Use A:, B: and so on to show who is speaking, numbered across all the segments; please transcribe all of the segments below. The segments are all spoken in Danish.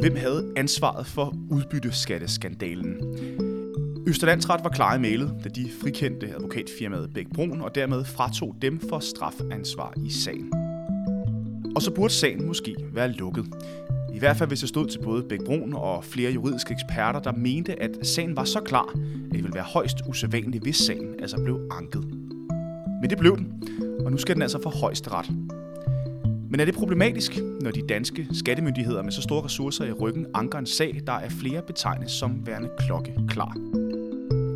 A: Hvem havde ansvaret for udbytteskatteskandalen? Østerlandsret var klar i mailet, da de frikendte advokatfirmaet Bæk Brun og dermed fratog dem for strafansvar i sagen. Og så burde sagen måske være lukket. I hvert fald hvis det stod til både Bæk Brun og flere juridiske eksperter, der mente, at sagen var så klar, at det ville være højst usædvanligt, hvis sagen altså blev anket. Men det blev den, og nu skal den altså for højesteret. Men er det problematisk, når de danske skattemyndigheder med så store ressourcer i ryggen anker en sag, der er flere betegnet som værende klokke klar?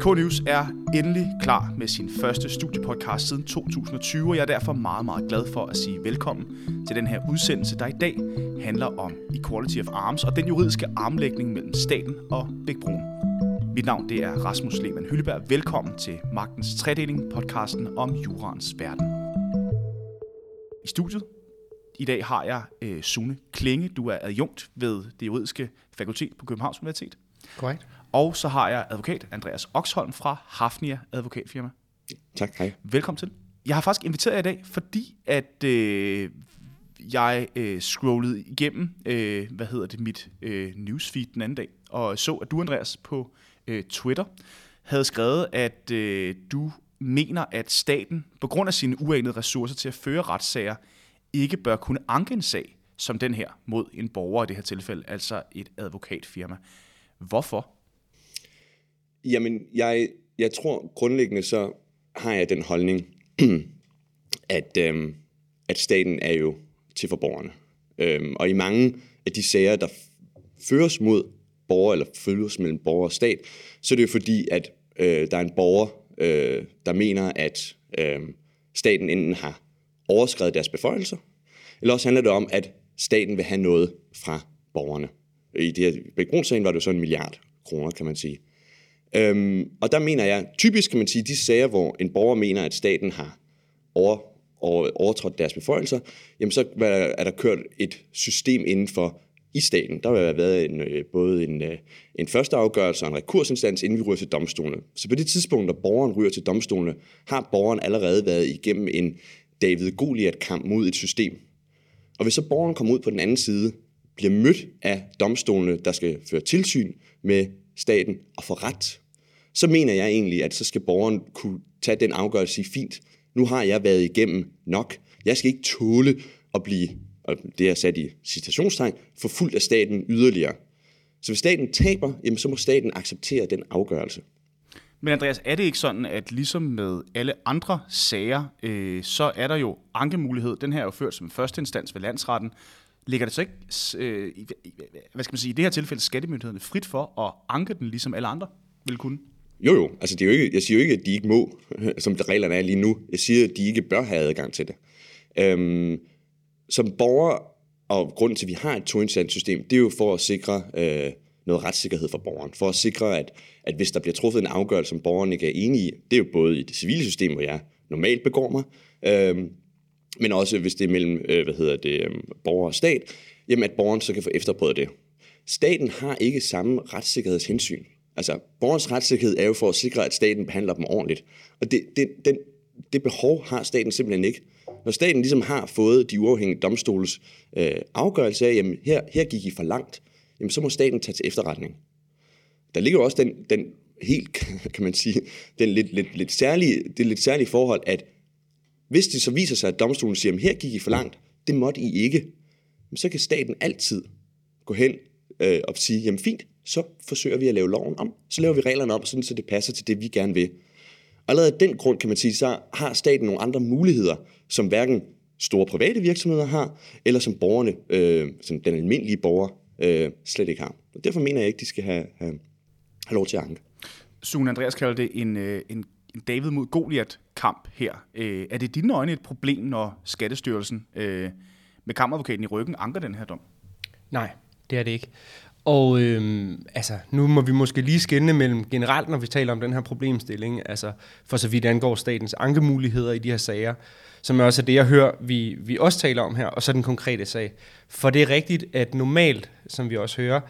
A: K-News er endelig klar med sin første studiepodcast siden 2020, og jeg er derfor meget, meget glad for at sige velkommen til den her udsendelse, der i dag handler om Equality of Arms og den juridiske armlægning mellem staten og Big Brun. Mit navn det er Rasmus Lehmann Hylleberg. Velkommen til Magtens Tredeling, podcasten om jurans verden. I studiet i dag har jeg øh, Sune Klinge. Du er adjunkt ved det juridiske fakultet på Københavns Universitet.
B: Korrekt.
A: Og så har jeg advokat Andreas Oxholm fra Hafnia Advokatfirma.
C: Tak, hej.
A: Velkommen til. Jeg har faktisk inviteret jer i dag, fordi at øh, jeg øh, scrollede igennem, øh, hvad hedder det, mit øh, newsfeed den anden dag, og så, at du, Andreas, på øh, Twitter havde skrevet, at øh, du mener, at staten, på grund af sine uanede ressourcer til at føre retssager, ikke bør kunne anke en sag som den her mod en borger i det her tilfælde, altså et advokatfirma. Hvorfor?
C: Jamen, jeg, jeg tror grundlæggende så har jeg den holdning, at, øhm, at staten er jo til for borgerne. Øhm, og i mange af de sager, der føres mod borger, eller følges mellem borger og stat, så er det jo fordi, at øh, der er en borger, øh, der mener, at øh, staten enten har overskrevet deres beføjelser, eller også handler det om, at staten vil have noget fra borgerne. I det her begrundssagen var det jo så en milliard kroner, kan man sige. Øhm, og der mener jeg, typisk kan man sige, de sager, hvor en borger mener, at staten har over, over, overtrådt deres beføjelser, jamen så er der kørt et system inden for i staten. Der har været en, øh, både en, øh, en første afgørelse og en rekursinstans, inden vi ryger til domstolene. Så på det tidspunkt, når borgeren ryger til domstolene, har borgeren allerede været igennem en David Goliat-kamp mod et system. Og hvis så borgeren kommer ud på den anden side, bliver mødt af domstolene, der skal føre tilsyn med staten og få ret, så mener jeg egentlig, at så skal borgeren kunne tage den afgørelse og sige, fint, nu har jeg været igennem nok. Jeg skal ikke tåle at blive, og det er sat i citationstegn, forfulgt af staten yderligere. Så hvis staten taber, jamen så må staten acceptere den afgørelse.
A: Men Andreas, er det ikke sådan, at ligesom med alle andre sager, øh, så er der jo ankemulighed. Den her er jo ført som første instans ved landsretten. Ligger det så ikke, øh, hvad skal man sige, i det her tilfælde skattemyndighederne frit for at anke den, ligesom alle andre vil kunne?
C: Jo, jo. Altså, det er jo ikke, jeg siger jo ikke, at de ikke må, som reglerne er lige nu. Jeg siger, at de ikke bør have adgang til det. Øhm, som borger, og grunden til, at vi har et to det er jo for at sikre øh, noget retssikkerhed for borgeren. For at sikre, at, at hvis der bliver truffet en afgørelse, som borgeren ikke er enig i, det er jo både i det civile system, hvor jeg normalt begår mig, øhm, men også hvis det er mellem øh, hvad hedder det, øh, borger og stat, jamen at borgeren så kan få efterprøvet det. Staten har ikke samme retssikkerhedshensyn. Altså, borgerens retssikkerhed er jo for at sikre, at staten behandler dem ordentligt. Og det, det, den, det behov har staten simpelthen ikke. Når staten ligesom har fået de uafhængige domstoles øh, afgørelse af, jamen her, her gik I for langt, jamen så må staten tage til efterretning. Der ligger jo også den, den helt, kan man sige, den lidt, lidt, lidt særlige, det lidt særlige forhold, at hvis det så viser sig, at domstolen siger, at her gik I for langt, det måtte I ikke, så kan staten altid gå hen øh, og sige, jamen fint, så forsøger vi at lave loven om. Så laver vi reglerne om, sådan, så det passer til det, vi gerne vil. Allerede af den grund, kan man sige, så har staten nogle andre muligheder, som hverken store private virksomheder har, eller som borgerne, øh, som den almindelige borger, øh, slet ikke har. Og derfor mener jeg ikke, de skal have, have, have lov til at anke.
A: Sune Andreas kalder det en, øh, en, en David mod Goliath-kamp her. Øh, er det i dine øjne et problem, når Skattestyrelsen øh, med kammeradvokaten i ryggen anker den her dom?
B: Nej, det er det ikke. Og øhm, altså, nu må vi måske lige skænde mellem generelt, når vi taler om den her problemstilling, altså for så vidt angår statens ankemuligheder i de her sager, som også er det, jeg hører, vi, vi også taler om her, og så den konkrete sag. For det er rigtigt, at normalt som vi også hører,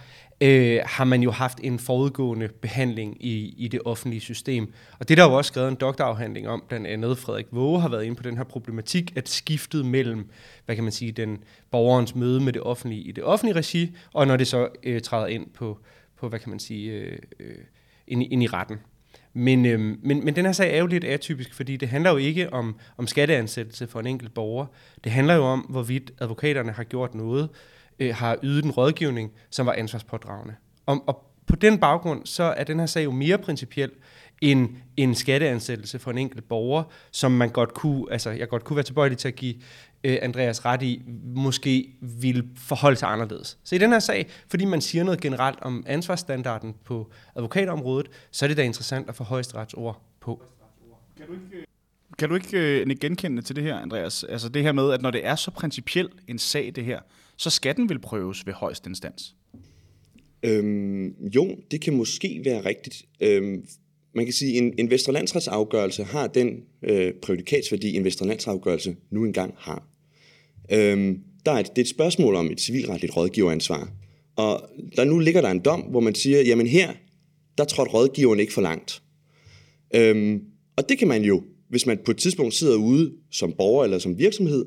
B: øh, har man jo haft en forudgående behandling i, i det offentlige system. Og det der jo også skrevet en doktorafhandling om, blandt andet Frederik Våge har været inde på den her problematik, at skiftet mellem, hvad kan man sige, den borgerens møde med det offentlige i det offentlige regi, og når det så øh, træder ind på, på, hvad kan man sige, øh, øh, ind, ind i retten. Men, øhm, men, men den her sag er jo lidt atypisk, fordi det handler jo ikke om, om skatteansættelse for en enkelt borger. Det handler jo om, hvorvidt advokaterne har gjort noget, øh, har ydet en rådgivning, som var ansvarspådragende. Og, og på den baggrund, så er den her sag jo mere principiel end en skatteansættelse for en enkelt borger, som man godt kunne, altså jeg godt kunne være tilbøjelig til at give øh, Andreas ret i, måske vil forholde sig anderledes. Så i den her sag, fordi man siger noget generelt om ansvarsstandarden på advokatområdet, så er det da interessant at få højesterets ord på.
A: Kan du ikke, kan du ikke øh, genkende til det her, Andreas? Altså det her med, at når det er så principielt en sag, det her, så skal den vel prøves ved højst instans?
C: Øhm, jo, det kan måske være rigtigt. Øhm, man kan sige, at en, en Vesterlandsretsafgørelse har den øh, prædikatsværdi, en Vesterlandsafgørelse nu engang har. Øhm, der er et, det er et spørgsmål om et civilretligt rådgiveransvar. Og der nu ligger der en dom, hvor man siger, jamen her, der trådte rådgiveren ikke for langt. Øhm, og det kan man jo, hvis man på et tidspunkt sidder ude som borger eller som virksomhed,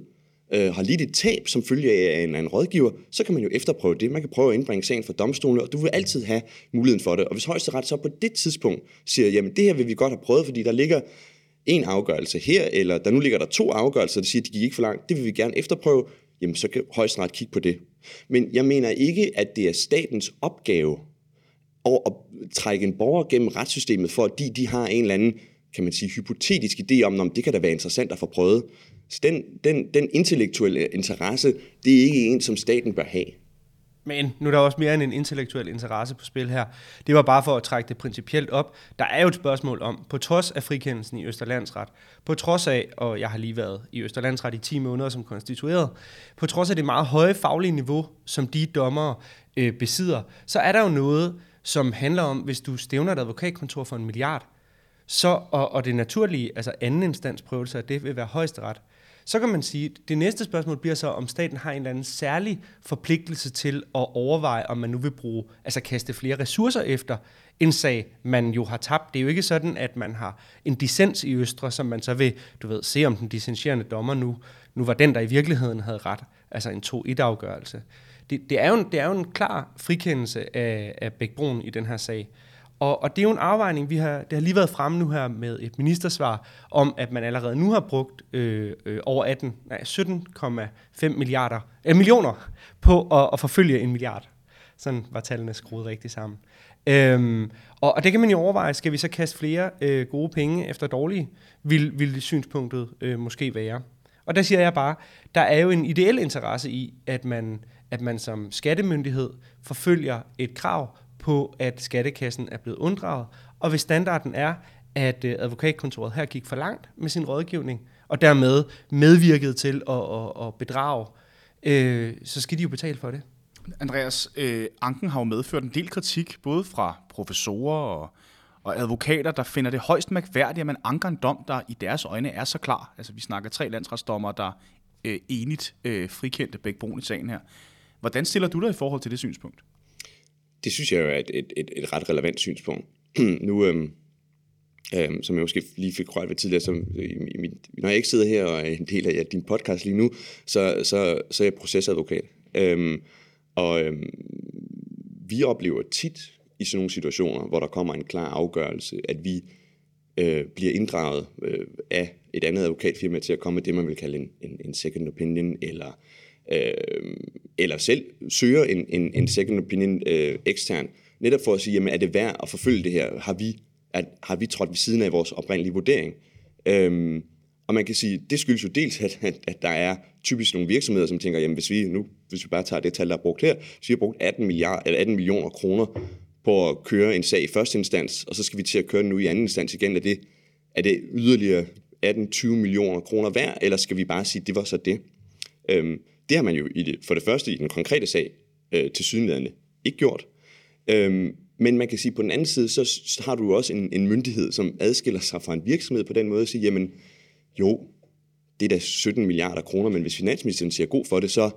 C: øh, har lidt et tab som følge af en, en rådgiver, så kan man jo efterprøve det. Man kan prøve at indbringe sagen for domstolen, og du vil altid have muligheden for det. Og hvis højesteret så på det tidspunkt siger, jamen det her vil vi godt have prøvet, fordi der ligger en afgørelse her, eller der nu ligger der to afgørelser, der siger, at de gik ikke for langt, det vil vi gerne efterprøve, jamen så kan højesteret kigge på det. Men jeg mener ikke, at det er statens opgave at, at trække en borger gennem retssystemet, fordi de har en eller anden kan man sige, hypotetisk idé om, om det kan da være interessant at få prøvet. Så den, den, den intellektuelle interesse, det er ikke en, som staten bør have.
B: Men nu er der også mere end en intellektuel interesse på spil her. Det var bare for at trække det principielt op. Der er jo et spørgsmål om, på trods af frikendelsen i Østerlandsret, på trods af, og jeg har lige været i Østerlandsret i 10 måneder som konstitueret, på trods af det meget høje faglige niveau, som de dommere øh, besidder, så er der jo noget, som handler om, hvis du stævner et advokatkontor for en milliard, så, og, og det naturlige, altså anden instans prøvelse af det, vil være højesteret. Så kan man sige, at det næste spørgsmål bliver så, om staten har en eller anden særlig forpligtelse til at overveje, om man nu vil bruge, altså kaste flere ressourcer efter en sag, man jo har tabt. Det er jo ikke sådan, at man har en dissens i Østre, som man så vil, du ved, se om den dissentierende dommer nu, nu var den, der i virkeligheden havde ret, altså en 2-1-afgørelse. Det, det, er jo en, det er jo en klar frikendelse af, af Bækbroen i den her sag. Og, og det er jo en afvejning, vi har, det har lige været fremme nu her med et ministersvar, om at man allerede nu har brugt øh, øh, over 18, nej, 17,5 milliarder, øh, millioner på at, at forfølge en milliard. Sådan var tallene skruet rigtigt sammen. Øhm, og, og det kan man jo overveje, skal vi så kaste flere øh, gode penge efter dårlige, vil, vil synspunktet øh, måske være. Og der siger jeg bare, der er jo en ideel interesse i, at man, at man som skattemyndighed forfølger et krav på, at skattekassen er blevet unddraget. Og hvis standarden er, at øh, advokatkontoret her gik for langt med sin rådgivning, og dermed medvirkede til at, at, at bedrage, øh, så skal de jo betale for det.
A: Andreas, øh, Anken har jo medført en del kritik, både fra professorer og, og advokater, der finder det højst mærkværdigt, at man anker en dom, der i deres øjne er så klar. Altså vi snakker tre landsretsdommer, der øh, enigt øh, frikendte Bæk i sagen her. Hvordan stiller du dig i forhold til det synspunkt?
C: Det synes jeg jo er et, et, et, et ret relevant synspunkt. nu, øhm, øhm, som jeg måske lige fik rørt ved tidligere, som, øh, i, i, når jeg ikke sidder her og er en del af din podcast lige nu, så, så, så er jeg procesadvokat. Øhm, og øhm, vi oplever tit i sådan nogle situationer, hvor der kommer en klar afgørelse, at vi øh, bliver inddraget øh, af et andet advokatfirma til at komme med det, man vil kalde en, en, en second opinion, eller øh, Øh, eller selv søger en, en, en second opinion øh, ekstern, netop for at sige, jamen er det værd at forfølge det her? Har vi, at, har vi trådt ved siden af vores oprindelige vurdering? Øh, og man kan sige, det skyldes jo dels, at, at, at der er typisk nogle virksomheder, som tænker, jamen hvis vi nu, hvis vi bare tager det tal, der er brugt her, så vi har brugt 18, milliard, eller 18 millioner kroner på at køre en sag i første instans, og så skal vi til at køre den nu i anden instans igen. Er det, er det yderligere 18-20 millioner kroner værd, eller skal vi bare sige, at det var så det? Øhm, det har man jo i det, for det første i den konkrete sag øh, til sydenladende ikke gjort. Øhm, men man kan sige, på den anden side, så, så har du også en, en myndighed, som adskiller sig fra en virksomhed på den måde og siger, jamen jo, det er da 17 milliarder kroner, men hvis finansministeren siger god for det, så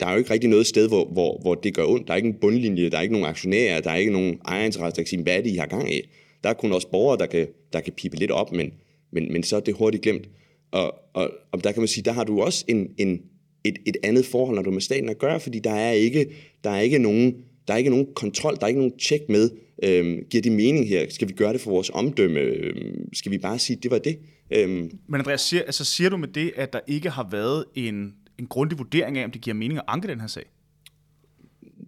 C: der er jo ikke rigtig noget sted, hvor, hvor, hvor det gør ondt. Der er ikke en bundlinje, der er ikke nogen aktionærer, der er ikke nogen ejerinteresse, der kan sige, hvad er det, I har gang i? Der er kun også borgere, der kan, der kan pipe lidt op, men, men, men så er det hurtigt glemt. Og, og, og der kan man sige, der har du også en, en, et, et andet forhold, når du med staten at gøre, fordi der er ikke, der er ikke nogen der er ikke nogen kontrol, der er ikke nogen tjek med, øhm, giver det mening her? Skal vi gøre det for vores omdømme? Øhm, skal vi bare sige, det var det?
A: Øhm. Men Andreas, siger, altså, siger du med det, at der ikke har været en, en grundig vurdering af, om det giver mening at anke den her sag?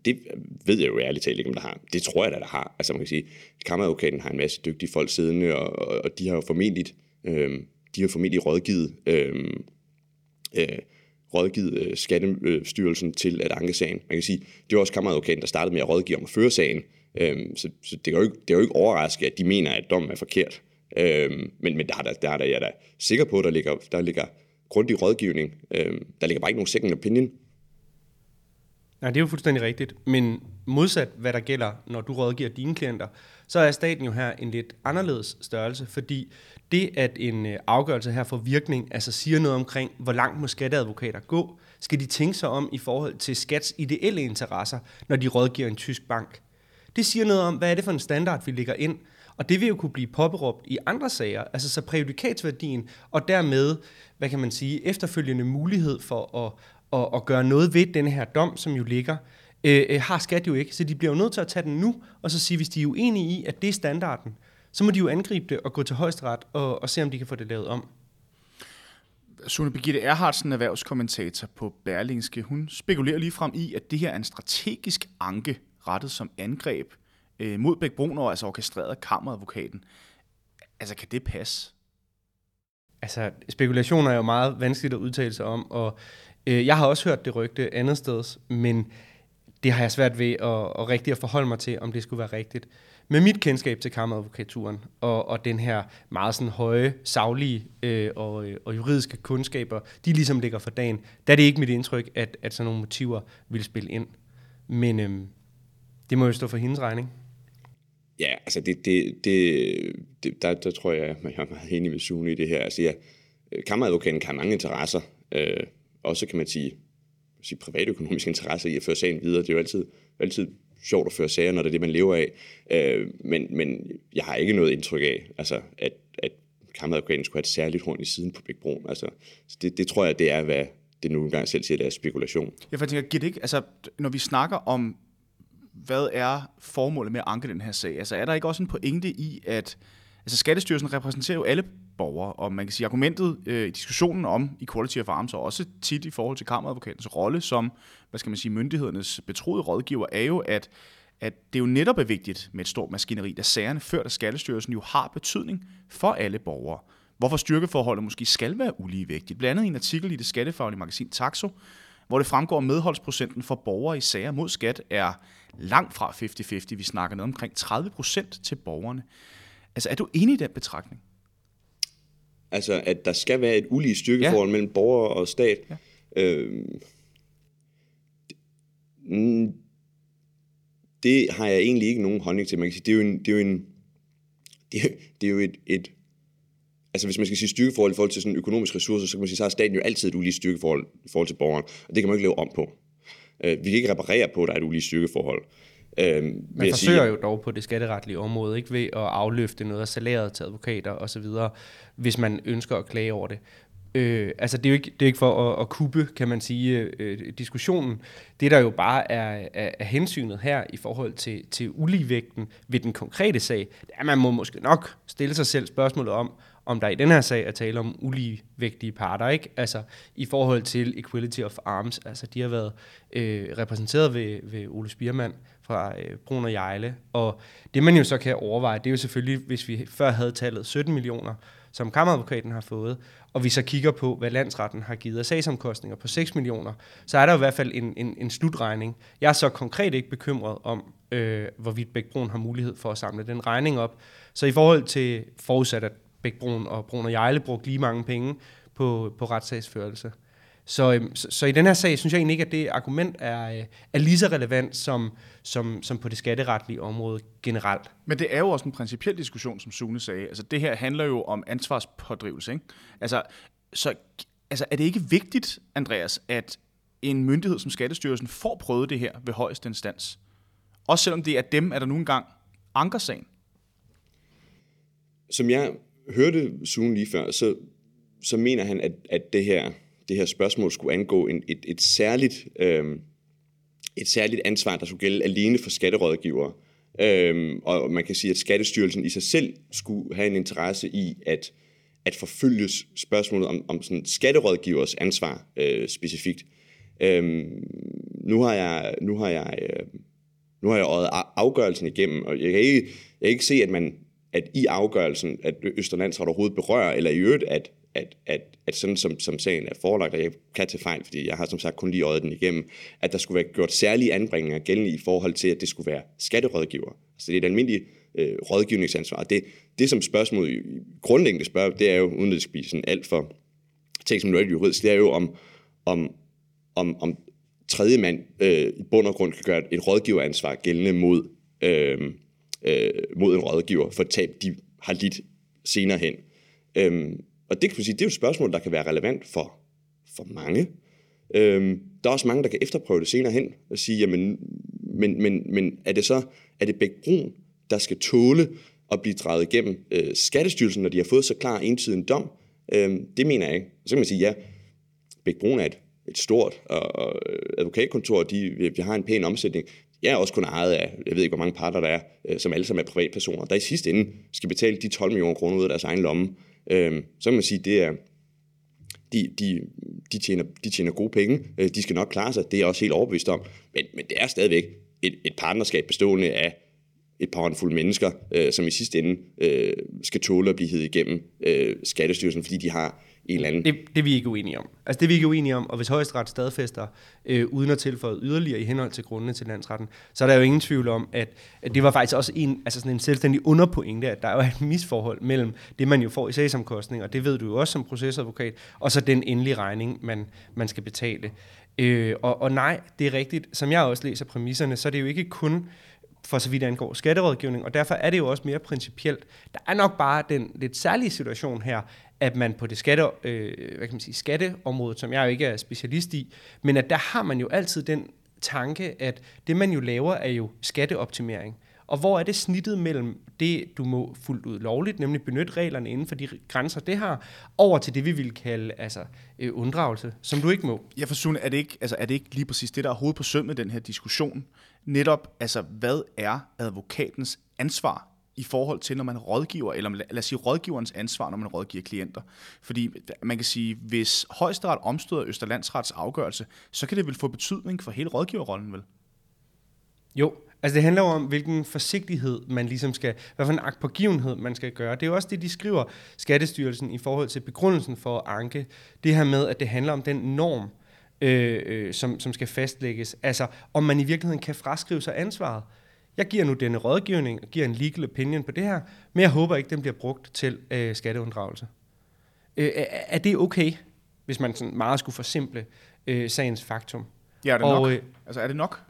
C: Det ved jeg jo ærligt talt ikke, om der har. Det tror jeg da, der har. Altså man kan sige, kammeradvokaten har en masse dygtige folk siddende, og, og, og de har jo formentlig, øhm, de har formentlig rådgivet øhm, øh, rådgivet øh, Skattestyrelsen til at anke sagen. Man kan sige, det var også kammeradvokaten, der startede med at rådgive om at føre sagen. Øhm, så, så det, er jo ikke, det er jo ikke overraskende, at de mener, at dommen er forkert. Øhm, men, men der, der, der, der jeg er da sikker på, at der ligger, der ligger grundig rådgivning. Øhm, der ligger bare ikke nogen second opinion.
B: Nej, det er jo fuldstændig rigtigt. Men modsat hvad der gælder, når du rådgiver dine klienter, så er staten jo her en lidt anderledes størrelse, fordi det, at en øh, afgørelse her får virkning, altså siger noget omkring, hvor langt må skatteadvokater gå, skal de tænke sig om i forhold til skats ideelle interesser, når de rådgiver en tysk bank. Det siger noget om, hvad er det for en standard, vi lægger ind, og det vil jo kunne blive påberåbt i andre sager, altså så præjudikatsværdien, og dermed, hvad kan man sige, efterfølgende mulighed for at, at, at gøre noget ved den her dom, som jo ligger, øh, øh, har skat jo ikke. Så de bliver jo nødt til at tage den nu, og så sige, hvis de er uenige i, at det er standarden, så må de jo angribe det og gå til højesteret og, og se, om de kan få det lavet om.
A: Sune Birgitte Erhardsen, erhvervskommentator på Berlingske, hun spekulerer lige frem i, at det her er en strategisk anke rettet som angreb øh, mod Bæk Brun altså orkestreret kammeradvokaten. Altså, kan det passe?
B: Altså, spekulationer er jo meget vanskeligt at udtale sig om, og øh, jeg har også hørt det rygte andet sted, men det har jeg svært ved at, at rigtig at forholde mig til, om det skulle være rigtigt. Med mit kendskab til kammeradvokaturen og, og den her meget sådan høje, savlige øh, og, øh, og juridiske kundskaber, de ligesom ligger for dagen, der er det ikke mit indtryk, at, at sådan nogle motiver vil spille ind. Men øh, det må jo stå for hendes regning.
C: Ja, altså det, det, det, det der, der tror jeg, jeg er meget enig med Sune i det her. Altså ja, øh, kammeradvokaten kan have mange interesser. Øh, også kan man sige, sige privatøkonomiske interesser i at føre sagen videre. Det er jo altid, altid sjovt at føre sager, når det er det, man lever af. Øh, men, men jeg har ikke noget indtryk af, altså, at, at kammeradvokaten skulle have et særligt horn i siden på Big Brun. Altså, det, det tror jeg, det er, hvad det nu engang selv siger, det er spekulation.
A: Jeg tænker, giver det ikke, altså, når vi snakker om, hvad er formålet med at anke den her sag, altså er der ikke også en pointe i, at altså, Skattestyrelsen repræsenterer jo alle borgere, og man kan sige, argumentet øh, i diskussionen om equality of arms, og også tit i forhold til kammeradvokatens rolle som, hvad skal man sige, myndighedernes betroede rådgiver, er jo, at, at det jo netop er vigtigt med et stort maskineri, da sagerne før af Skattestyrelsen jo har betydning for alle borgere. Hvorfor styrkeforholdet måske skal være uligevægtigt. Blandt andet i en artikel i det skattefaglige magasin Taxo, hvor det fremgår, at medholdsprocenten for borgere i sager mod skat er langt fra 50-50. Vi snakker ned omkring 30 procent til borgerne. Altså, er du enig i den betragtning?
C: Altså, at der skal være et ulige styrkeforhold ja. mellem borger og stat. Ja. Øh, det har jeg egentlig ikke nogen holdning til. Man kan sige, det er jo en, det er jo en, det er, det er jo et, et, altså hvis man skal sige styrkeforhold i forhold til sådan økonomiske ressourcer, så kan man sige, så har staten jo altid et ulige styrkeforhold i forhold til borgeren, og det kan man ikke lave om på. Øh, vi kan ikke reparere på, at der er et ulige styrkeforhold.
B: Øhm, Man forsøger sige, jo dog på det skatteretlige område, ikke ved at afløfte noget af salæret til advokater osv., hvis man ønsker at klage over det. Øh, altså det er jo ikke, det er ikke for at, at kuppe, kan man sige, øh, diskussionen. Det der jo bare er, er, er hensynet her i forhold til, til uligevægten ved den konkrete sag, det er, at man må måske nok stille sig selv spørgsmålet om, om der i den her sag er tale om uligevægtige parter, ikke? Altså i forhold til Equality of Arms, altså de har været øh, repræsenteret ved, ved Ole Spiermann fra øh, Brun og Jejle, og det man jo så kan overveje, det er jo selvfølgelig, hvis vi før havde tallet 17 millioner, som kammeradvokaten har fået, og vi så kigger på, hvad landsretten har givet af sagsomkostninger på 6 millioner, så er der i hvert fald en, en, en slutregning. Jeg er så konkret ikke bekymret om, øh, hvorvidt Bækbrun har mulighed for at samle den regning op. Så i forhold til forudsat, at Bækbrun og Brun og Jejle brugte lige mange penge på, på retssagsførelse. Så, øhm, så, så i den her sag synes jeg egentlig ikke, at det argument er, øh, er lige så relevant som, som, som på det skatteretlige område generelt.
A: Men det er jo også en principiel diskussion, som Sune sagde. Altså det her handler jo om ansvarspådrivelse. Ikke? Altså, så altså, er det ikke vigtigt, Andreas, at en myndighed som Skattestyrelsen får prøvet det her ved højeste instans? Også selvom det er dem, er der nu engang anker sagen?
C: Som jeg hørte Sune lige før, så, så mener han, at, at det, her, det her spørgsmål skulle angå en, et, et, særligt, øh, et særligt ansvar, der skulle gælde alene for skatterådgivere. Øhm, og man kan sige, at Skattestyrelsen i sig selv skulle have en interesse i at, at forfølge spørgsmålet om, om sådan skatterådgivers ansvar øh, specifikt. Øhm, nu har jeg, nu har jeg, øh, nu har jeg øjet afgørelsen igennem, og jeg kan ikke, jeg kan ikke se, at man at i afgørelsen, at Østerlandsret overhovedet berører, eller i øvrigt, at, at, at, at sådan som, som sagen er forelagt, og jeg kan tage fejl, fordi jeg har som sagt kun lige øjet den igennem, at der skulle være gjort særlige anbringninger gældende i forhold til, at det skulle være skatterådgiver. Altså det er et almindeligt øh, rådgivningsansvar. Det, det som spørgsmålet grundlæggende spørger, det er jo, uden at det skal blive sådan alt for tænk som noget juridisk, det er jo om, om, om, om tredje mand øh, i bund og grund kan gøre et rådgiveransvar gældende mod, øh, øh, mod en rådgiver for tab, de har lidt senere hen. Øhm, og det kan man sige, det er jo et spørgsmål, der kan være relevant for, for mange. Øhm, der er også mange, der kan efterprøve det senere hen og sige, jamen, men, men, men er det så, er det Bæk Brun, der skal tåle at blive draget igennem øh, Skattestyrelsen, når de har fået så klar entydig en dom? Øhm, det mener jeg ikke. Og så kan man sige, ja, Bæk Brun er et, et stort og, og øh, advokatkontor, de, vi har en pæn omsætning. Jeg er også kun ejet af, jeg ved ikke, hvor mange parter der er, øh, som alle sammen er privatpersoner, der i sidste ende skal betale de 12 millioner kroner ud af deres egen lomme. Øh, så kan man sige, det er, de, de, de, tjener, de tjener gode penge, øh, de skal nok klare sig, det er jeg også helt overbevist om, men, men det er stadigvæk et, et partnerskab bestående af et par håndfulde mennesker, øh, som i sidste ende øh, skal tåle at blive hed igennem øh, Skattestyrelsen, fordi de har en eller anden...
B: Det, det er vi ikke uenige om. Altså det er vi ikke uenige om, og hvis højesteret stadfæster, øh, uden at tilføje yderligere i henhold til grundene til landsretten, så er der jo ingen tvivl om, at, at det var faktisk også en, altså sådan en selvstændig underpointe, at der er jo et misforhold mellem det, man jo får i sagsomkostning, og det ved du jo også som procesadvokat, og så den endelige regning, man, man skal betale. Øh, og, og nej, det er rigtigt. Som jeg også læser præmisserne, så er det jo ikke kun for så vidt angår skatterådgivning, og derfor er det jo også mere principielt. Der er nok bare den lidt særlige situation her, at man på det skatte, øh, hvad kan man sige, skatteområde, som jeg jo ikke er specialist i, men at der har man jo altid den tanke, at det man jo laver er jo skatteoptimering. Og hvor er det snittet mellem det, du må fuldt ud lovligt, nemlig benytte reglerne inden for de grænser, det har, over til det, vi vil kalde altså, øh, unddragelse, som du ikke må?
A: Jeg forstår, er det ikke, altså, er det ikke lige præcis det, der er hovedet på sømmet den her diskussion? Netop, altså, hvad er advokatens ansvar i forhold til, når man rådgiver, eller lad os sige rådgiverens ansvar, når man rådgiver klienter. Fordi man kan sige, hvis højesteret omstøder Østerlandsrets afgørelse, så kan det vel få betydning for hele rådgiverrollen, vel?
B: Jo, altså det handler jo om, hvilken forsigtighed man ligesom skal, hvad for en akt man skal gøre. Det er jo også det, de skriver, Skattestyrelsen, i forhold til begrundelsen for at anke. Det her med, at det handler om den norm, øh, øh, som, som skal fastlægges. Altså, om man i virkeligheden kan fraskrive sig ansvaret jeg giver nu denne rådgivning og giver en legal opinion på det her, men jeg håber ikke, den bliver brugt til øh, skatteunddragelse. Øh, er det okay, hvis man sådan meget skulle forsimple øh, sagens faktum?
A: Ja, er det og, nok? Øh, altså, er det nok?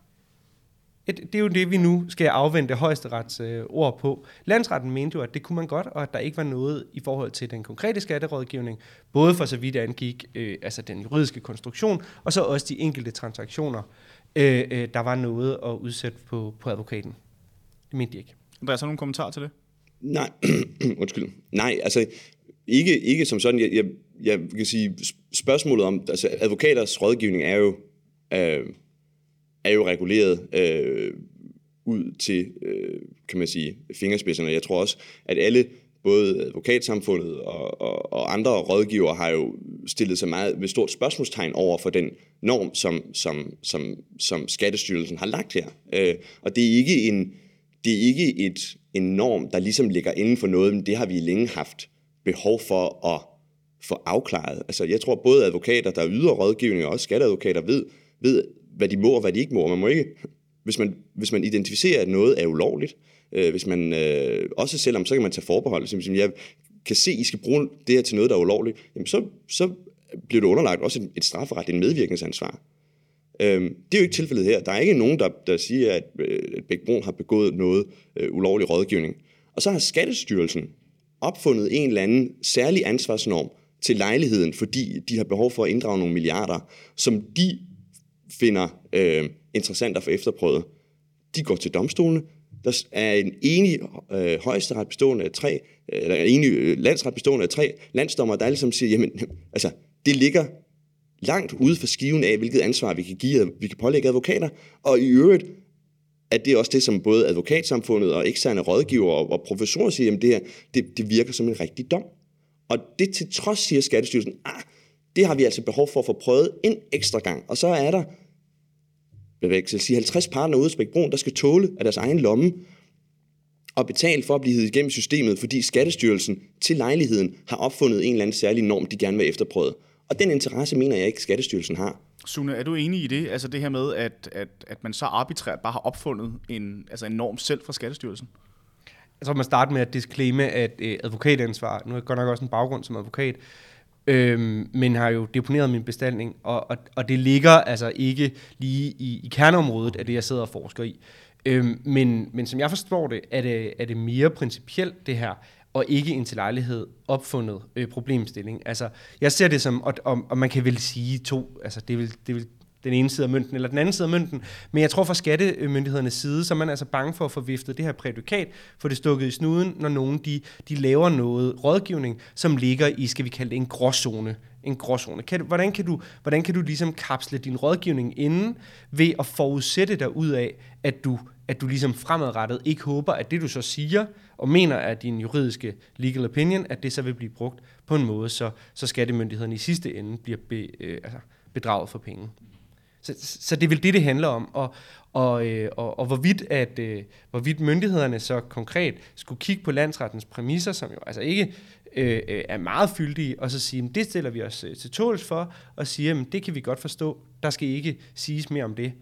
B: Et, det er jo det, vi nu skal afvente højesterets øh, ord på. Landsretten mente jo, at det kunne man godt, og at der ikke var noget i forhold til den konkrete skatterådgivning, både for så vidt angik øh, altså den juridiske konstruktion, og så også de enkelte transaktioner øh, øh, der var noget at udsætte på, på advokaten. Det mente de ikke.
A: Andreas, har du nogle kommentarer til det?
C: Nej, undskyld. Nej, altså ikke, ikke som sådan. Jeg, jeg, jeg kan sige, spørgsmålet om, altså advokaters rådgivning er jo, øh, er jo reguleret øh, ud til, øh, kan man sige, fingerspidserne. Jeg tror også, at alle både advokatsamfundet og, og, og andre rådgivere har jo stillet sig meget med stort spørgsmålstegn over for den norm, som, som, som, som Skattestyrelsen har lagt her. Øh, og det er ikke en det er ikke et, en norm, der ligesom ligger inden for noget, men det har vi længe haft behov for at få afklaret. Altså, jeg tror, både advokater, der yder rådgivning, og også skatteadvokater ved, ved, hvad de må og hvad de ikke må. Man må ikke, hvis man, hvis man identificerer, at noget er ulovligt, øh, Øh, hvis man, øh, også selvom, så kan man tage forbehold. som jeg kan se, at I skal bruge det her til noget, der er ulovligt, jamen så, så bliver det underlagt også et, et strafferet, et medvirkningsansvar. Øhm, det er jo ikke tilfældet her. Der er ikke nogen, der, der siger, at, øh, at Bæk Brun har begået noget øh, ulovlig rådgivning. Og så har Skattestyrelsen opfundet en eller anden særlig ansvarsnorm til lejligheden, fordi de har behov for at inddrage nogle milliarder, som de finder øh, interessant at få efterprøvet, de går til domstolene. Der er en enig øh, højesteret bestående af tre, øh, eller en enig øh, landsret bestående af tre landsdommer, der alle sammen siger, jamen, altså, det ligger langt ude for skiven af, hvilket ansvar vi kan give, vi kan pålægge advokater, og i øvrigt at det er også det, som både advokatsamfundet og eksterne rådgiver og professorer siger, jamen det her, det, det virker som en rigtig dom. Og det til trods siger Skattestyrelsen, ah, det har vi altså behov for at få prøvet en ekstra gang. Og så er der jeg sige, 50 partner ude i der skal tåle af deres egen lomme og betale for at blive heddet igennem systemet, fordi Skattestyrelsen til lejligheden har opfundet en eller anden særlig norm, de gerne vil efterprøve. Og den interesse mener jeg ikke, Skattestyrelsen har.
A: Sune, er du enig i det? Altså det her med, at, at, at man så arbitrært bare har opfundet en, altså en norm selv fra Skattestyrelsen?
B: Jeg tror, man starter med at disclaime, at øh, advokatansvar, nu er jeg godt nok også en baggrund som advokat, øhm, men har jo deponeret min bestilling, og, og, og det ligger altså ikke lige i, i kerneområdet af det, jeg sidder og forsker i. Øhm, men, men som jeg forstår det, er det, er det mere principielt det her, og ikke en til lejlighed opfundet øh, problemstilling. Altså, jeg ser det som, og, og, og man kan vel sige to, altså det vil, det vil den ene side af mønten eller den anden side af mønten. Men jeg tror fra skattemyndighedernes side, så er man altså bange for at få viftet det her prædikat, for det stukket i snuden, når nogen de, de laver noget rådgivning, som ligger i, skal vi kalde det, en gråzone. En gråzone. Kan, hvordan, kan du, hvordan kan du ligesom kapsle din rådgivning inden ved at forudsætte dig ud af, at du, at du ligesom fremadrettet ikke håber, at det du så siger, og mener, at din juridiske legal opinion, at det så vil blive brugt på en måde, så, så skattemyndighederne i sidste ende bliver be, øh, altså bedraget for penge. Så, så det er vel det, det handler om. Og, og, øh, og, og hvorvidt, at, øh, hvorvidt myndighederne så konkret skulle kigge på landsrettens præmisser, som jo altså ikke øh, øh er meget fyldige, og så sige, at det stiller vi os øh, til tåls for, og sige, at det kan vi godt forstå, der skal ikke siges mere om det.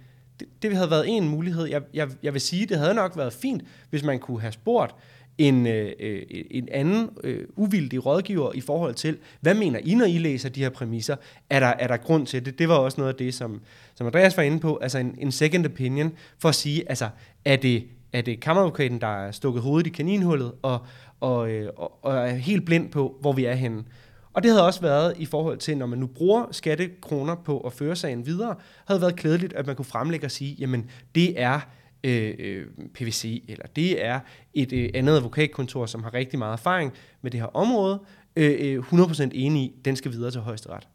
B: Det, det havde været en mulighed. Jeg, jeg, jeg vil sige, det havde nok været fint, hvis man kunne have spurgt en, øh, øh, en anden øh, uvildig rådgiver i forhold til, hvad mener I, når I læser de her præmisser? Er der, er der grund til det? Det var også noget af det, som, som Andreas var inde på, altså en, en second opinion, for at sige, altså, er det, er det kammeradvokaten, der er stukket hovedet i kaninhullet, og, og, øh, og, og er helt blind på, hvor vi er henne? Og det havde også været i forhold til, når man nu bruger skattekroner på at føre sagen videre, havde været klædeligt, at man kunne fremlægge og sige, jamen det er øh, øh PVC, eller det er et øh, andet advokatkontor, som har rigtig meget erfaring med det her område, øh, øh 100% enig i, den skal videre til højesteret.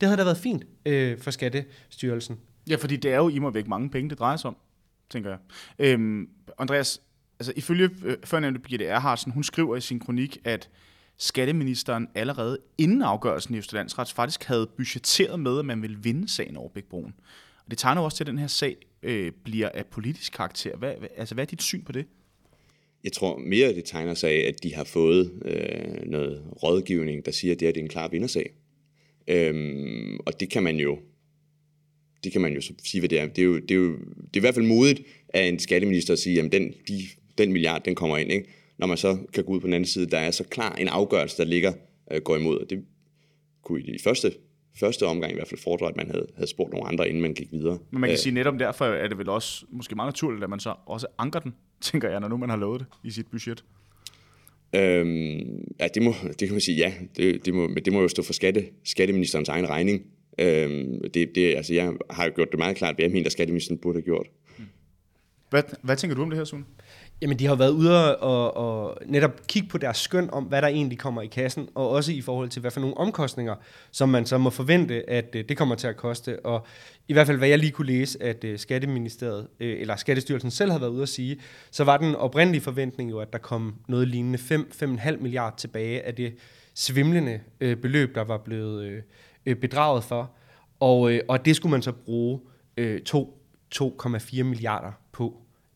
B: Det havde da været fint øh, for Skattestyrelsen.
A: Ja, fordi det er jo i må væk mange penge, det drejer sig om, tænker jeg. Øhm, Andreas, altså ifølge øh, førnævnte Birgitte Erhardsen, hun skriver i sin kronik, at skatteministeren allerede inden afgørelsen i Østerlandsrets faktisk havde budgetteret med, at man ville vinde sagen over Bækbroen. Og det tegner også til, at den her sag øh, bliver af politisk karakter. Hvad, hvad, altså, hvad er dit syn på det?
C: Jeg tror mere, det tegner sig af, at de har fået øh, noget rådgivning, der siger, at det, er, det er en klar vindersag. Øhm, og det kan man jo det kan man jo sige, hvad det er. Det er jo, det er jo det er i hvert fald modigt af en skatteminister at sige, at den, de, den milliard, den kommer ind. Ikke? Når man så kan gå ud på den anden side, der er så klar en afgørelse, der ligger øh, går imod. Og det kunne i de første første omgang i hvert fald fordre, at man havde, havde spurgt nogle andre, inden man gik videre.
A: Men man kan Æh, sige, netop derfor er det vel også måske meget naturligt, at man så også anker den, tænker jeg, når nu man har lovet det i sit budget.
C: Øhm, ja, det, må, det kan man sige ja. Det, det, må, men det må jo stå for skatte, skatteministerens egen regning. Øhm, det, det, altså, jeg har jo gjort det meget klart, hvad jeg mener, at skatteministeren burde have gjort.
A: Hvad, hvad tænker du om det her, Sune?
B: Jamen, de har været ude og, og netop kigge på deres skøn om, hvad der egentlig kommer i kassen, og også i forhold til, hvad for nogle omkostninger, som man så må forvente, at øh, det kommer til at koste. Og i hvert fald, hvad jeg lige kunne læse, at øh, Skatteministeriet, øh, eller Skattestyrelsen selv har været ude at sige, så var den oprindelige forventning jo, at der kom noget lignende 5-5,5 milliarder tilbage af det svimlende øh, beløb, der var blevet øh, øh, bedraget for. Og, og det skulle man så bruge 2,4 milliarder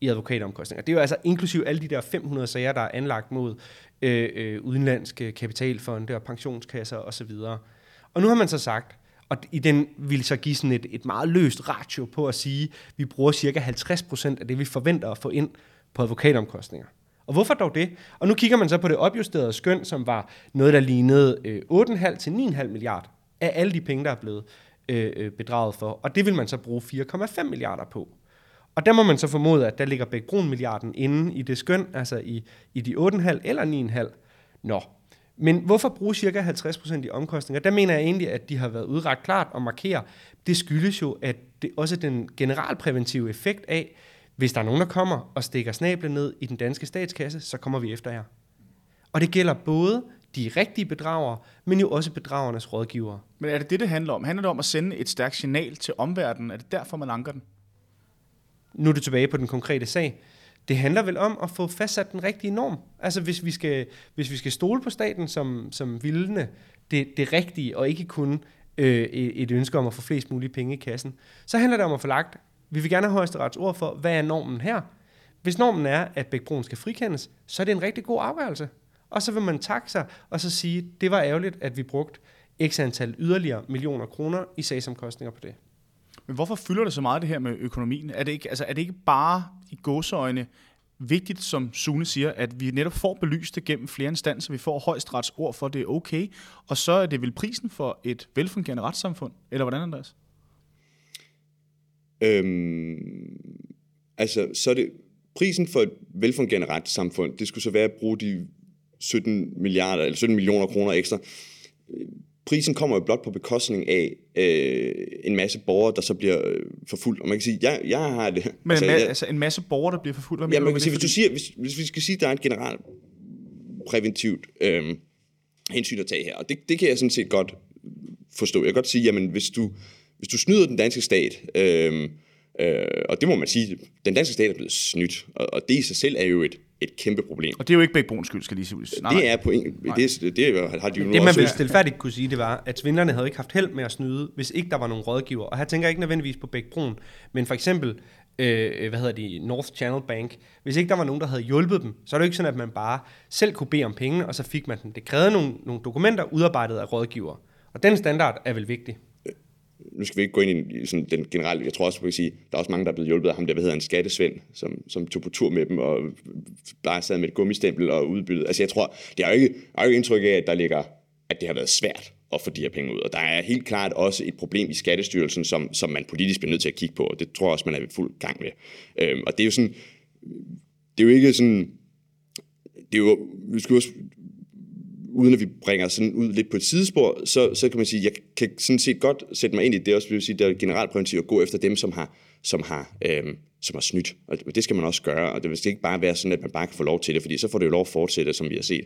B: i advokatomkostninger. Det er jo altså inklusiv alle de der 500 sager, der er anlagt mod øh, øh, udenlandske kapitalfonde og pensionskasser osv. Og, og nu har man så sagt, og i den vil så give sådan et, et meget løst ratio på at sige, at vi bruger cirka 50% af det, vi forventer at få ind på advokatomkostninger. Og hvorfor dog det? Og nu kigger man så på det opjusterede skøn, som var noget, der lignede øh, 8,5 til 9,5 milliard af alle de penge, der er blevet øh, øh bedraget for. Og det vil man så bruge 4,5 milliarder på. Og der må man så formode, at der ligger Bæk milliarden inde i det skøn, altså i, i de 8,5 eller 9,5. Nå, Men hvorfor bruge cirka 50% i omkostninger? Der mener jeg egentlig, at de har været udret klart og markere. Det skyldes jo, at det også den generalpræventive effekt af, hvis der er nogen, der kommer og stikker snablen ned i den danske statskasse, så kommer vi efter jer. Og det gælder både de rigtige bedragere, men jo også bedragernes rådgivere.
A: Men er det det, det handler om? Handler det om at sende et stærkt signal til omverdenen? Er det derfor, man anker den?
B: Nu er du tilbage på den konkrete sag. Det handler vel om at få fastsat den rigtige norm. Altså hvis vi skal, hvis vi skal stole på staten som, som vildende, det, det rigtige, og ikke kun øh, et ønske om at få flest mulige penge i kassen, så handler det om at få lagt, vi vil gerne have højesterets ord for, hvad er normen her? Hvis normen er, at Bækbroen skal frikendes, så er det en rigtig god afgørelse. Og så vil man takke sig, og så sige, det var ærgerligt, at vi brugte x antal yderligere millioner kroner i sagsomkostninger på det.
A: Men hvorfor fylder det så meget det her med økonomien? Er det ikke, altså, er det ikke bare i gåseøjne vigtigt, som Sune siger, at vi netop får belyst det gennem flere instanser, vi får højesterets ord for, det er okay, og så er det vel prisen for et velfungerende retssamfund, eller hvordan, Andreas?
C: Øhm, altså, så er det prisen for et velfungerende retssamfund, det skulle så være at bruge de 17 milliarder eller 17 millioner kroner ekstra. Prisen kommer jo blot på bekostning af øh, en masse borgere, der så bliver øh, forfulgt. Og man kan sige, jeg, jeg har det...
A: Men altså, en, ma- jeg, altså en masse borgere, der bliver forfulgt?
C: Ja, man kan sige, hvis, du siger, hvis, hvis vi skal sige, at der er et generelt præventivt øh, hensyn at tage her, og det, det kan jeg sådan set godt forstå. Jeg kan godt sige, jamen hvis du, hvis du snyder den danske stat, øh, øh, og det må man sige, den danske stat er blevet snydt, og, og det i sig selv er jo et et kæmpe problem.
A: Og det er jo ikke begge Bruns skyld, skal lige sige.
C: Nej, det er på en, det, det, det, har de jo
B: Det, man vil stilfærdigt kunne sige, det var, at svindlerne havde ikke haft held med at snyde, hvis ikke der var nogen rådgiver. Og her tænker jeg ikke nødvendigvis på Bæk Brun, men for eksempel, øh, hvad hedder de, North Channel Bank. Hvis ikke der var nogen, der havde hjulpet dem, så er det jo ikke sådan, at man bare selv kunne bede om penge, og så fik man dem. Det krævede nogle, nogle dokumenter udarbejdet af rådgiver. Og den standard er vel vigtig
C: nu skal vi ikke gå ind i sådan den generelle, jeg tror også, at kan sige, der er også mange, der er blevet hjulpet af ham, der hvad hedder en skattesvend, som, som tog på tur med dem og bare sad med et gummistempel og udbyttet. Altså jeg tror, det er jo ikke, er jo ikke indtryk af, at der ligger, at det har været svært at få de her penge ud. Og der er helt klart også et problem i Skattestyrelsen, som, som man politisk bliver nødt til at kigge på, og det tror jeg også, man er i fuld gang med. Øhm, og det er jo sådan, det er jo ikke sådan, det er jo, vi skal også uden at vi bringer sådan ud lidt på et sidespor, så, så kan man sige, jeg kan sådan set godt sætte mig ind i det også, vil sige, det er generelt præventivt at gå efter dem, som har, som har, øhm, som har snydt. Og det skal man også gøre, og det skal ikke bare være sådan, at man bare kan få lov til det, fordi så får det jo lov at fortsætte, som vi har set.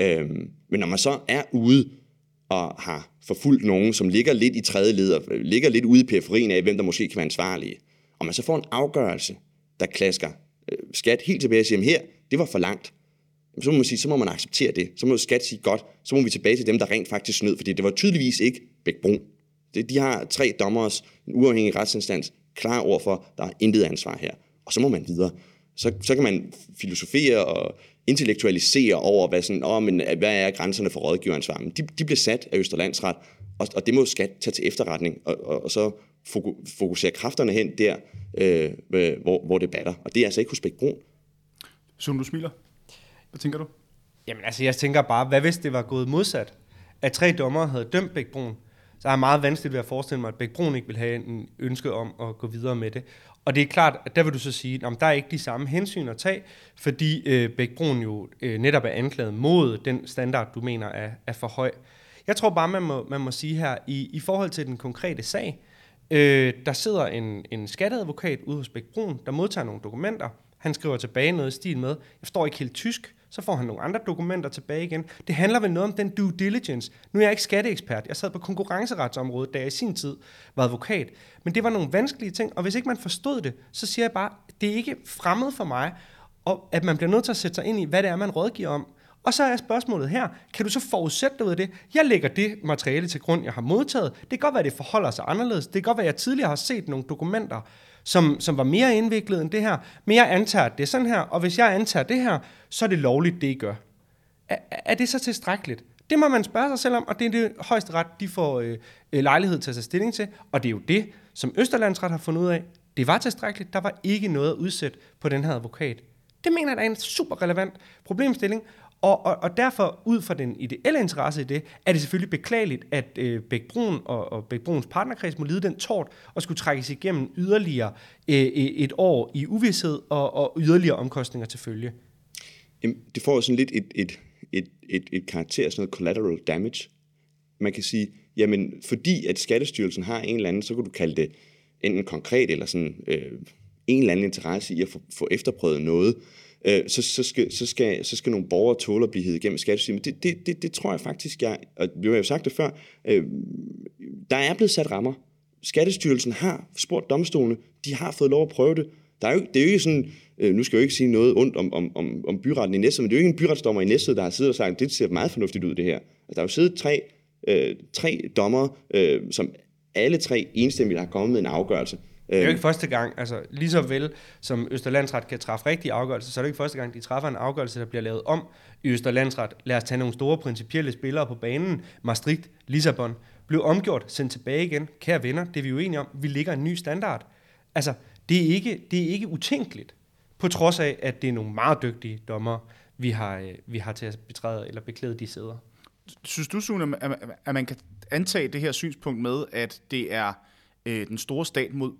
C: Øhm, men når man så er ude og har forfulgt nogen, som ligger lidt i tredje led, og øh, ligger lidt ude i periferien af, hvem der måske kan være ansvarlige, og man så får en afgørelse, der klasker øh, skat helt tilbage og siger, her, det var for langt, så må man sige, så må man acceptere det. Så må skat sige, godt, så må vi tilbage til dem, der rent faktisk snød, fordi det var tydeligvis ikke Bæk Brun. Det, de har tre dommeres en uafhængig retsinstans, klar over for, der er intet ansvar her. Og så må man videre. Så, så kan man filosofere og intellektualisere over, hvad, sådan, oh, men, øh, hvad er grænserne for rådgiveransvar. Men de, de bliver sat af Østerlandsret, og, og det må skat tage til efterretning, og, og, og så fokusere kræfterne hen der, øh, øh, hvor, hvor det batter. Og det er altså ikke hos Bæk Brun.
A: Som du smiler. Hvad tænker du?
B: Jamen altså, jeg tænker bare, hvad hvis det var gået modsat? At tre dommere havde dømt Bæk Brun, så er jeg meget vanskeligt ved at forestille mig, at Bæk Brun ikke vil have en ønske om at gå videre med det. Og det er klart, at der vil du så sige, at der er ikke de samme hensyn at tage, fordi øh, Bæk Brun jo øh, netop er anklaget mod den standard, du mener er, er for høj. Jeg tror bare, man må, man må sige her, i, i forhold til den konkrete sag, øh, der sidder en, en skatteadvokat ude hos Bæk Brun, der modtager nogle dokumenter. Han skriver tilbage noget i stil med, jeg forstår ikke helt tysk, så får han nogle andre dokumenter tilbage igen. Det handler vel noget om den due diligence. Nu er jeg ikke skatteekspert. Jeg sad på konkurrenceretsområdet, da jeg i sin tid var advokat. Men det var nogle vanskelige ting, og hvis ikke man forstod det, så siger jeg bare, det er ikke fremmed for mig, og at man bliver nødt til at sætte sig ind i, hvad det er, man rådgiver om. Og så er spørgsmålet her, kan du så forudsætte dig ud af det? Jeg lægger det materiale til grund, jeg har modtaget. Det kan godt være, det forholder sig anderledes. Det kan godt være, jeg tidligere har set nogle dokumenter, som, som var mere indviklet end det her. Men jeg antager, at det er sådan her, og hvis jeg antager det her, så er det lovligt, det I gør. Er, er det så tilstrækkeligt? Det må man spørge sig selv om, og det er det højeste ret, de får øh, øh, lejlighed til at tage stilling til. Og det er jo det, som Østerlandsret har fundet ud af. Det var tilstrækkeligt. Der var ikke noget at udsætte på den her advokat. Det mener jeg er en super relevant problemstilling, og, og, og derfor, ud fra den ideelle interesse i det, er det selvfølgelig beklageligt, at øh, Bæk Brun og, og Bæk Bruns partnerkreds må lide den tort og skulle trækkes igennem yderligere øh, øh et år i uvidshed og, og yderligere omkostninger til følge.
C: Jamen, det får sådan lidt et, et, et, et, et karakter af sådan noget collateral damage. Man kan sige, jamen fordi at Skattestyrelsen har en eller anden, så kan du kalde det enten konkret eller sådan øh, en eller anden interesse i at få, få efterprøvet noget, øh, Øh, så, så, skal, så, skal, så skal nogle borgere tåle at blive hævet igennem skattesystemet. Det, det, det, det tror jeg faktisk, jeg, og vi har jo sagt det før, øh, der er blevet sat rammer. Skattestyrelsen har spurgt domstolene, de har fået lov at prøve det. Der er jo, det er jo ikke sådan, øh, nu skal jeg jo ikke sige noget ondt om, om, om, om byretten i Næstved, men det er jo ikke en byretsdommer i Næstved, der har siddet og sagt, det ser meget fornuftigt ud det her. Altså, der er jo siddet tre, øh, tre dommer, øh, som alle tre enstemmigt har kommet med en afgørelse.
B: Det er jo ikke første gang, altså lige så vel som Østerlandsret kan træffe rigtige afgørelser, så er det ikke første gang, de træffer en afgørelse, der bliver lavet om i Østerlandsret. Lad os tage nogle store principielle spillere på banen. Maastricht, Lissabon, blev omgjort, sendt tilbage igen. Kære venner, det er vi jo enige om. Vi ligger en ny standard. Altså, det er ikke, det er ikke utænkeligt, på trods af, at det er nogle meget dygtige dommer, vi har, øh, vi har til at betræde eller beklæde de sæder.
A: Synes du, Sune, at man kan antage det her synspunkt med, at det er øh, den store stat mod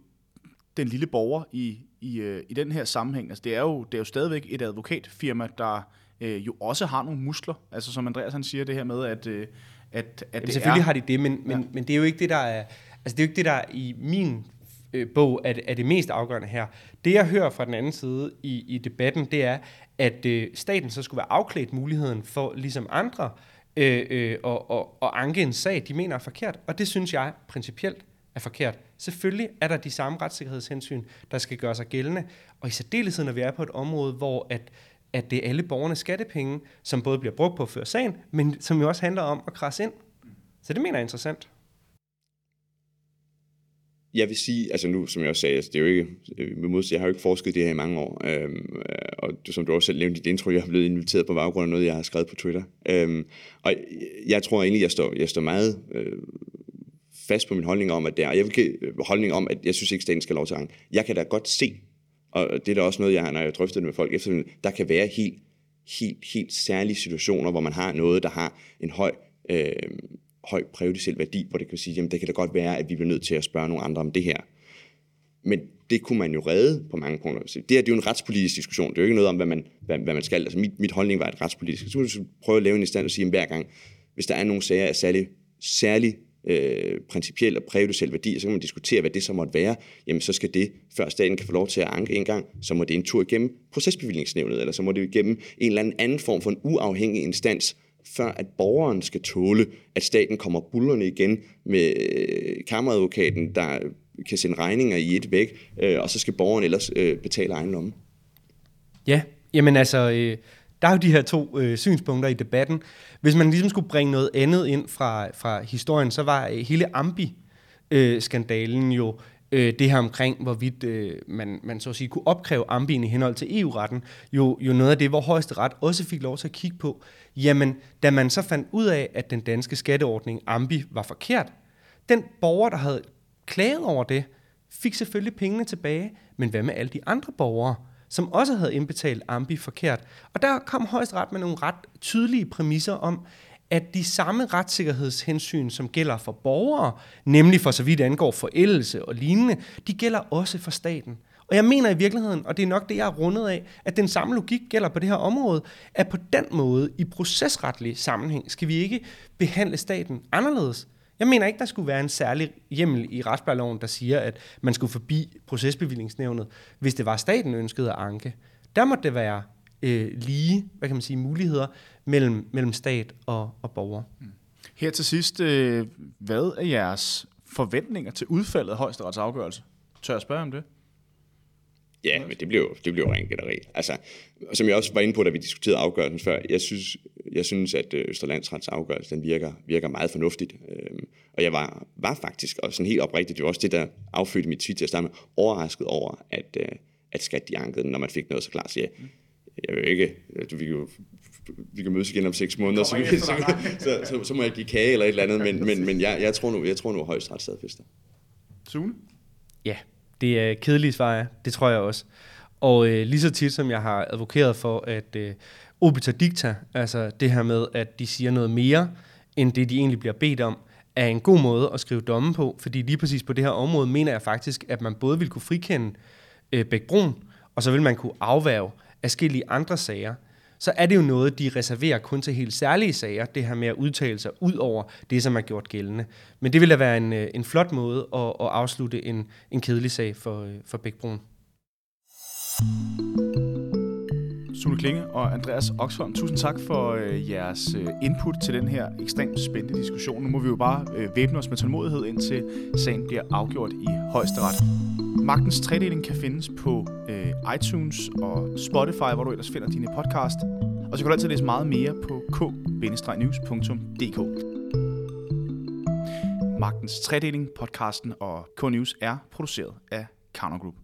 A: den lille borger i, i, øh, i den her sammenhæng. Altså, det, er jo, det er jo stadigvæk et advokatfirma, der øh, jo også har nogle muskler. Altså som Andreas han siger det her med, at, øh, at, at
B: Jamen, det selvfølgelig er, har de det, men, men, ja. men det er jo ikke det, der er... Altså det er jo ikke det, der er i min øh, bog er, er det mest afgørende her. Det, jeg hører fra den anden side i, i debatten, det er, at øh, staten så skulle være afklædt muligheden for, ligesom andre, øh, øh, og, og, og anke en sag, de mener er forkert. Og det synes jeg principielt er forkert. Selvfølgelig er der de samme retssikkerhedshensyn, der skal gøre sig gældende, og i særdeleshed, når vi er på et område, hvor at, at det er alle borgernes skattepenge, som både bliver brugt på at føre sagen, men som jo også handler om at krasse ind. Så det mener jeg er interessant.
C: Jeg vil sige, altså nu, som jeg også sagde, altså det er jo ikke, øh, jeg har jo ikke forsket det her i mange år, øhm, øh, og som du også selv nævnte i dit intro, jeg har blevet inviteret på baggrund af noget, jeg har skrevet på Twitter. Øhm, og jeg tror egentlig, jeg står, jeg står meget øh, fast på min holdning om, at det er, jeg vil give øh, holdning om, at jeg synes ikke, staten skal lov til at Jeg kan da godt se, og det er da også noget, jeg har, når jeg drøfter det med folk efterfølgende, der kan være helt, helt, helt særlige situationer, hvor man har noget, der har en høj, øh, høj præjudiciel værdi, hvor det kan sige, jamen det kan da godt være, at vi bliver nødt til at spørge nogle andre om det her. Men det kunne man jo redde på mange punkter. Det her det er jo en retspolitisk diskussion. Det er jo ikke noget om, hvad man, hvad, hvad man skal. Altså mit, mit holdning var et retspolitisk. Så prøve at lave en stand og sige, at hver gang, hvis der er nogle sager af særlig, særlig øh, principiel og præjudiciel værdi, så kan man diskutere, hvad det så måtte være, jamen så skal det, før staten kan få lov til at anke en gang, så må det en tur igennem procesbevillingsnævnet, eller så må det igennem en eller anden, anden form for en uafhængig instans, før at borgeren skal tåle, at staten kommer bullerne igen med øh, kammeradvokaten, der kan sende regninger i et væk, øh, og så skal borgeren ellers øh, betale egen lomme.
B: Ja, jamen altså, øh, der er jo de her to øh, synspunkter i debatten. Hvis man ligesom skulle bringe noget andet ind fra, fra historien, så var øh, hele Ambi-skandalen øh, jo øh, det her omkring, hvorvidt øh, man, man så at sige kunne opkræve Ambien i henhold til EU-retten, jo, jo noget af det, hvor højesteret også fik lov til at kigge på. Jamen, da man så fandt ud af, at den danske skatteordning Ambi var forkert, den borger, der havde klaget over det, fik selvfølgelig pengene tilbage, men hvad med alle de andre borgere? Som også havde indbetalt Ambi forkert. Og der kom højesteret med nogle ret tydelige præmisser om, at de samme retssikkerhedshensyn, som gælder for borgere, nemlig for så vidt angår forældelse og lignende, de gælder også for staten. Og jeg mener i virkeligheden, og det er nok det, jeg er rundet af, at den samme logik gælder på det her område, at på den måde, i procesretlig sammenhæng, skal vi ikke behandle staten anderledes. Jeg mener ikke, der skulle være en særlig hjemmel i retsplejeloven, der siger, at man skulle forbi procesbevillingsnævnet, hvis det var staten ønskede at anke. Der må det være øh, lige hvad kan man sige, muligheder mellem, mellem stat og, og borger. Mm.
A: Her til sidst, øh, hvad er jeres forventninger til udfaldet af højesterets afgørelse? Tør jeg spørge om det?
C: Ja, men det bliver jo, det bliver jo rent gætteri. Altså, som jeg også var inde på, da vi diskuterede afgørelsen før, jeg synes, jeg synes at øh, Østerlandsrets afgørelse, den virker, virker meget fornuftigt. Øhm, og jeg var, var faktisk, og sådan helt oprigtigt, det var også det, der affødte mit tweet til at starte med, overrasket over, at, øh, at skat de ankede, når man fik noget så klart. Så jeg, jeg vil ikke, du, vi, jo, vi kan mødes igen om seks måneder, så, så, så, så, så, må jeg give kage eller et eller andet, men, men, men jeg, jeg tror nu, jeg tror nu højst ret stadfæster.
A: Sune?
B: Ja, det er kedelige svar, ja. det tror jeg også. Og øh, lige så tit som jeg har advokeret for, at øh, obiter dicta, altså det her med, at de siger noget mere, end det de egentlig bliver bedt om, er en god måde at skrive domme på, fordi lige præcis på det her område mener jeg faktisk, at man både vil kunne frikende øh, Bæk Brun, og så vil man kunne afværge afskillige andre sager så er det jo noget, de reserverer kun til helt særlige sager, det her med at udtale sig ud over det, som er gjort gældende. Men det vil da være en, øh, en flot måde at, at afslutte en, en kedelig sag for, øh, for Bækbroen.
A: Sune Klinge og Andreas Oxholm, tusind tak for øh, jeres øh, input til den her ekstremt spændende diskussion. Nu må vi jo bare øh, væbne os med tålmodighed, indtil sagen bliver afgjort i højesteret. Magtens tredeling kan findes på øh, iTunes og Spotify, hvor du ellers finder dine podcast. Og så kan du altid læse meget mere på k-news.dk. Magtens Tredeling, podcasten og K-News er produceret af Counter Group.